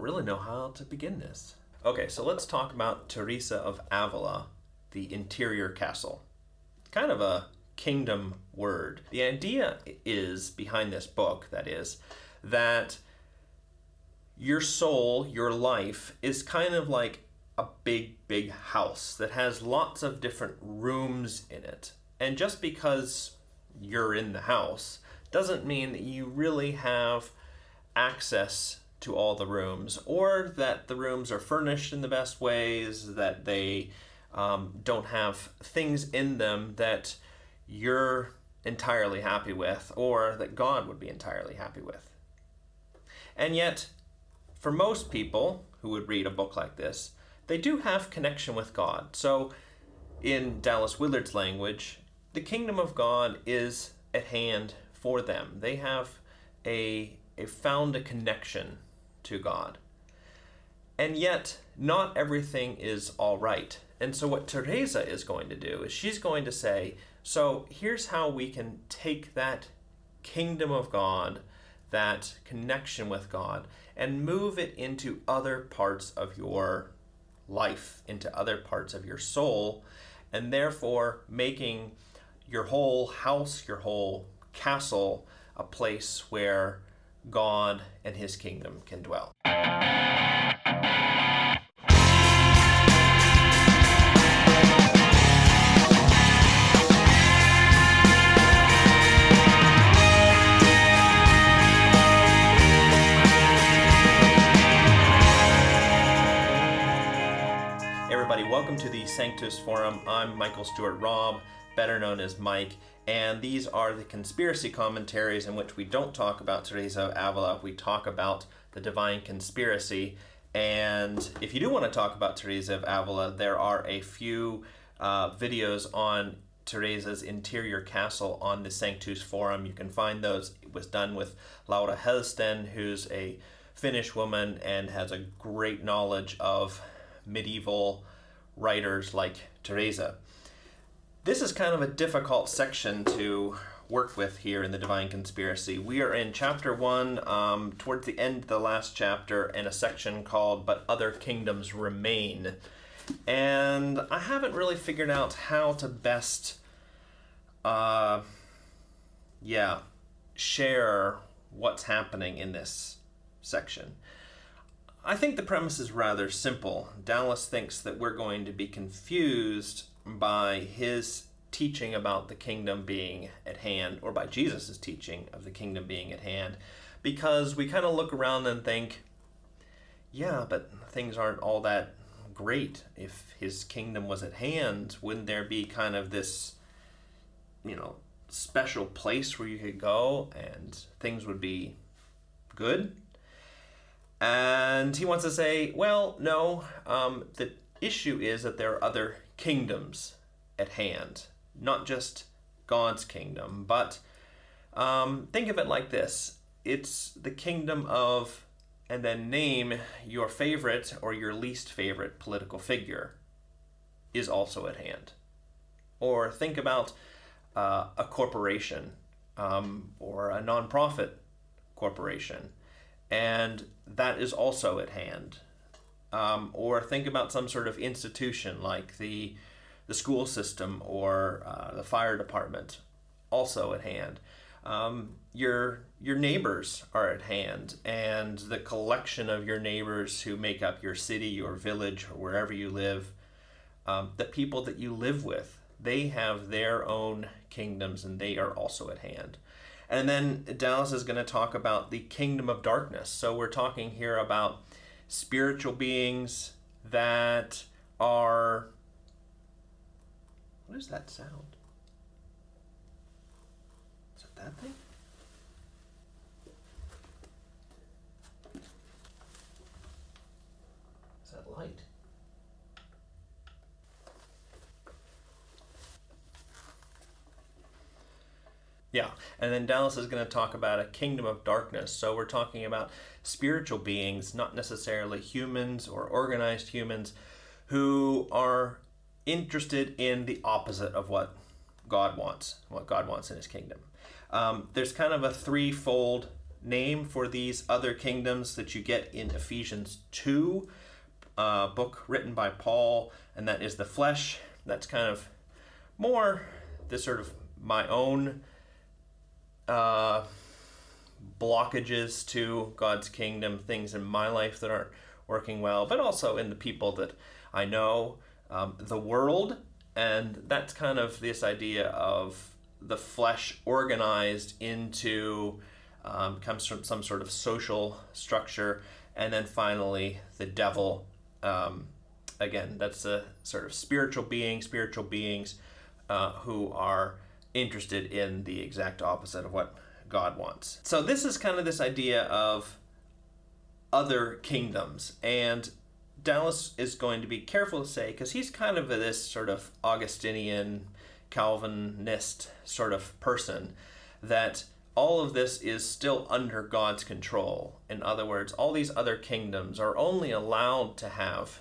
really know how to begin this. Okay, so let's talk about Teresa of Avila, the interior castle. Kind of a kingdom word. The idea is behind this book, that is, that your soul, your life, is kind of like a big, big house that has lots of different rooms in it. And just because you're in the house doesn't mean that you really have access to all the rooms or that the rooms are furnished in the best ways, that they um, don't have things in them that you're entirely happy with or that God would be entirely happy with. And yet, for most people who would read a book like this, they do have connection with God. So, in Dallas Willard's language, the kingdom of God is at hand for them. They have a, a found a connection to God. And yet, not everything is all right. And so, what Teresa is going to do is she's going to say, So, here's how we can take that kingdom of God, that connection with God, and move it into other parts of your life, into other parts of your soul, and therefore making your whole house, your whole castle, a place where God and his kingdom can dwell. everybody, welcome to the Sanctus Forum. I'm Michael Stewart Robb, better known as Mike, and these are the conspiracy commentaries in which we don't talk about Teresa of Avila, we talk about the divine conspiracy. And if you do want to talk about Teresa of Avila, there are a few uh, videos on Teresa's interior castle on the Sanctus Forum. You can find those. It was done with Laura Helsten, who's a Finnish woman and has a great knowledge of medieval writers like Teresa. This is kind of a difficult section to work with here in the Divine Conspiracy. We are in chapter one, um, towards the end of the last chapter, in a section called But Other Kingdoms Remain. And I haven't really figured out how to best, uh, yeah, share what's happening in this section. I think the premise is rather simple. Dallas thinks that we're going to be confused by his teaching about the kingdom being at hand, or by Jesus' teaching of the kingdom being at hand, because we kind of look around and think, yeah, but things aren't all that great. If his kingdom was at hand, wouldn't there be kind of this, you know, special place where you could go and things would be good? And he wants to say, well, no, um, the issue is that there are other kingdoms at hand, not just God's kingdom, but um, think of it like this it's the kingdom of, and then name your favorite or your least favorite political figure is also at hand. Or think about uh, a corporation um, or a nonprofit corporation, and that is also at hand um, or think about some sort of institution like the the school system or uh, the fire department, also at hand. Um, your your neighbors are at hand, and the collection of your neighbors who make up your city, your village, or wherever you live, um, the people that you live with, they have their own kingdoms, and they are also at hand. And then Dallas is going to talk about the kingdom of darkness. So we're talking here about spiritual beings that are. What is that sound? Is it that thing? Is that light? Yeah, and then Dallas is going to talk about a kingdom of darkness. So we're talking about spiritual beings, not necessarily humans or organized humans, who are interested in the opposite of what God wants, what God wants in His kingdom. Um, there's kind of a threefold name for these other kingdoms that you get in Ephesians 2, uh, book written by Paul, and that is the flesh. That's kind of more this sort of my own uh, blockages to God's kingdom, things in my life that aren't working well, but also in the people that I know, um, the world, and that's kind of this idea of the flesh organized into um, comes from some sort of social structure, and then finally the devil. Um, again, that's a sort of spiritual being, spiritual beings uh, who are interested in the exact opposite of what God wants. So this is kind of this idea of other kingdoms, and Dallas is going to be careful to say because he's kind of this sort of Augustinian, Calvinist sort of person that all of this is still under God's control. In other words, all these other kingdoms are only allowed to have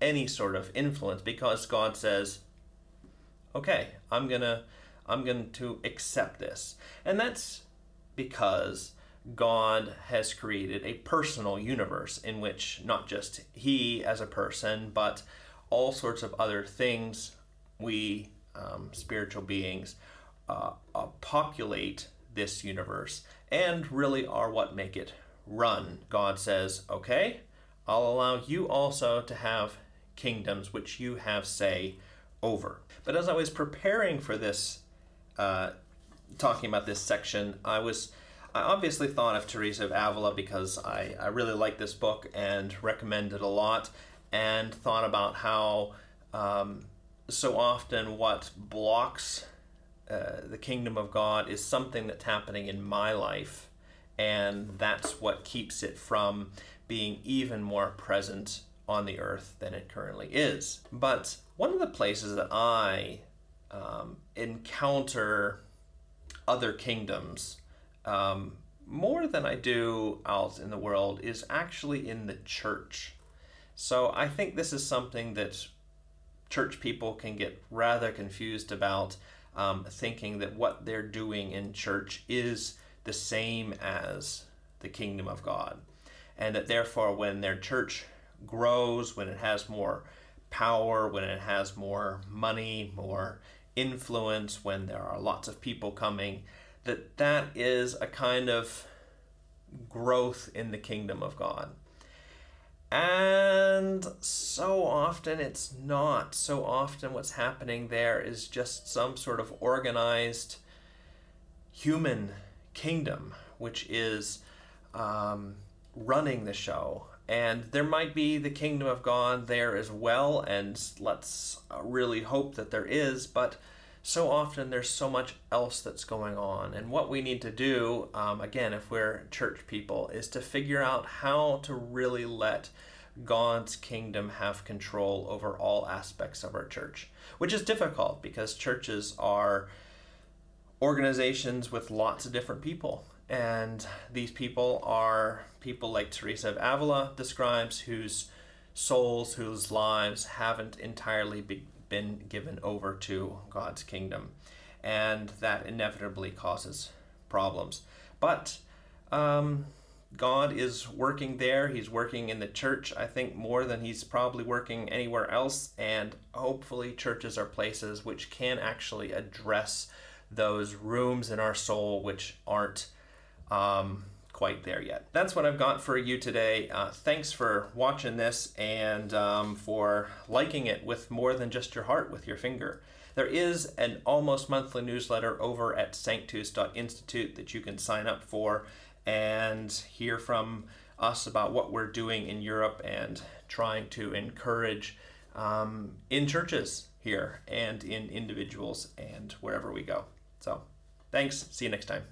any sort of influence because God says, "Okay, I'm going to I'm going to accept this." And that's because God has created a personal universe in which not just he as a person, but all sorts of other things, we um, spiritual beings, uh, uh, populate this universe and really are what make it run. God says, okay, I'll allow you also to have kingdoms which you have say over. But as I was preparing for this, uh, talking about this section, I was I obviously thought of Teresa of Avila because I, I really like this book and recommend it a lot, and thought about how um, so often what blocks uh, the kingdom of God is something that's happening in my life, and that's what keeps it from being even more present on the earth than it currently is. But one of the places that I um, encounter other kingdoms um, more than I do out in the world is actually in the church. So I think this is something that church people can get rather confused about, um, thinking that what they're doing in church is the same as the kingdom of God. And that therefore, when their church grows, when it has more power, when it has more money, more influence, when there are lots of people coming, that that is a kind of growth in the kingdom of God. And so often it's not. So often what's happening there is just some sort of organized human kingdom, which is um, running the show. And there might be the kingdom of God there as well, and let's really hope that there is, but so often there's so much else that's going on. And what we need to do, um, again, if we're church people, is to figure out how to really let God's kingdom have control over all aspects of our church, which is difficult because churches are organizations with lots of different people. And these people are people like Teresa of Avila describes, whose souls, whose lives haven't entirely been been given over to God's kingdom. And that inevitably causes problems. But um, God is working there. He's working in the church, I think, more than he's probably working anywhere else. And hopefully, churches are places which can actually address those rooms in our soul which aren't. Um, quite there yet. That's what I've got for you today. Uh, thanks for watching this and um, for liking it with more than just your heart, with your finger. There is an almost monthly newsletter over at sanctus.institute that you can sign up for and hear from us about what we're doing in Europe and trying to encourage um, in churches here and in individuals and wherever we go. So, thanks. See you next time.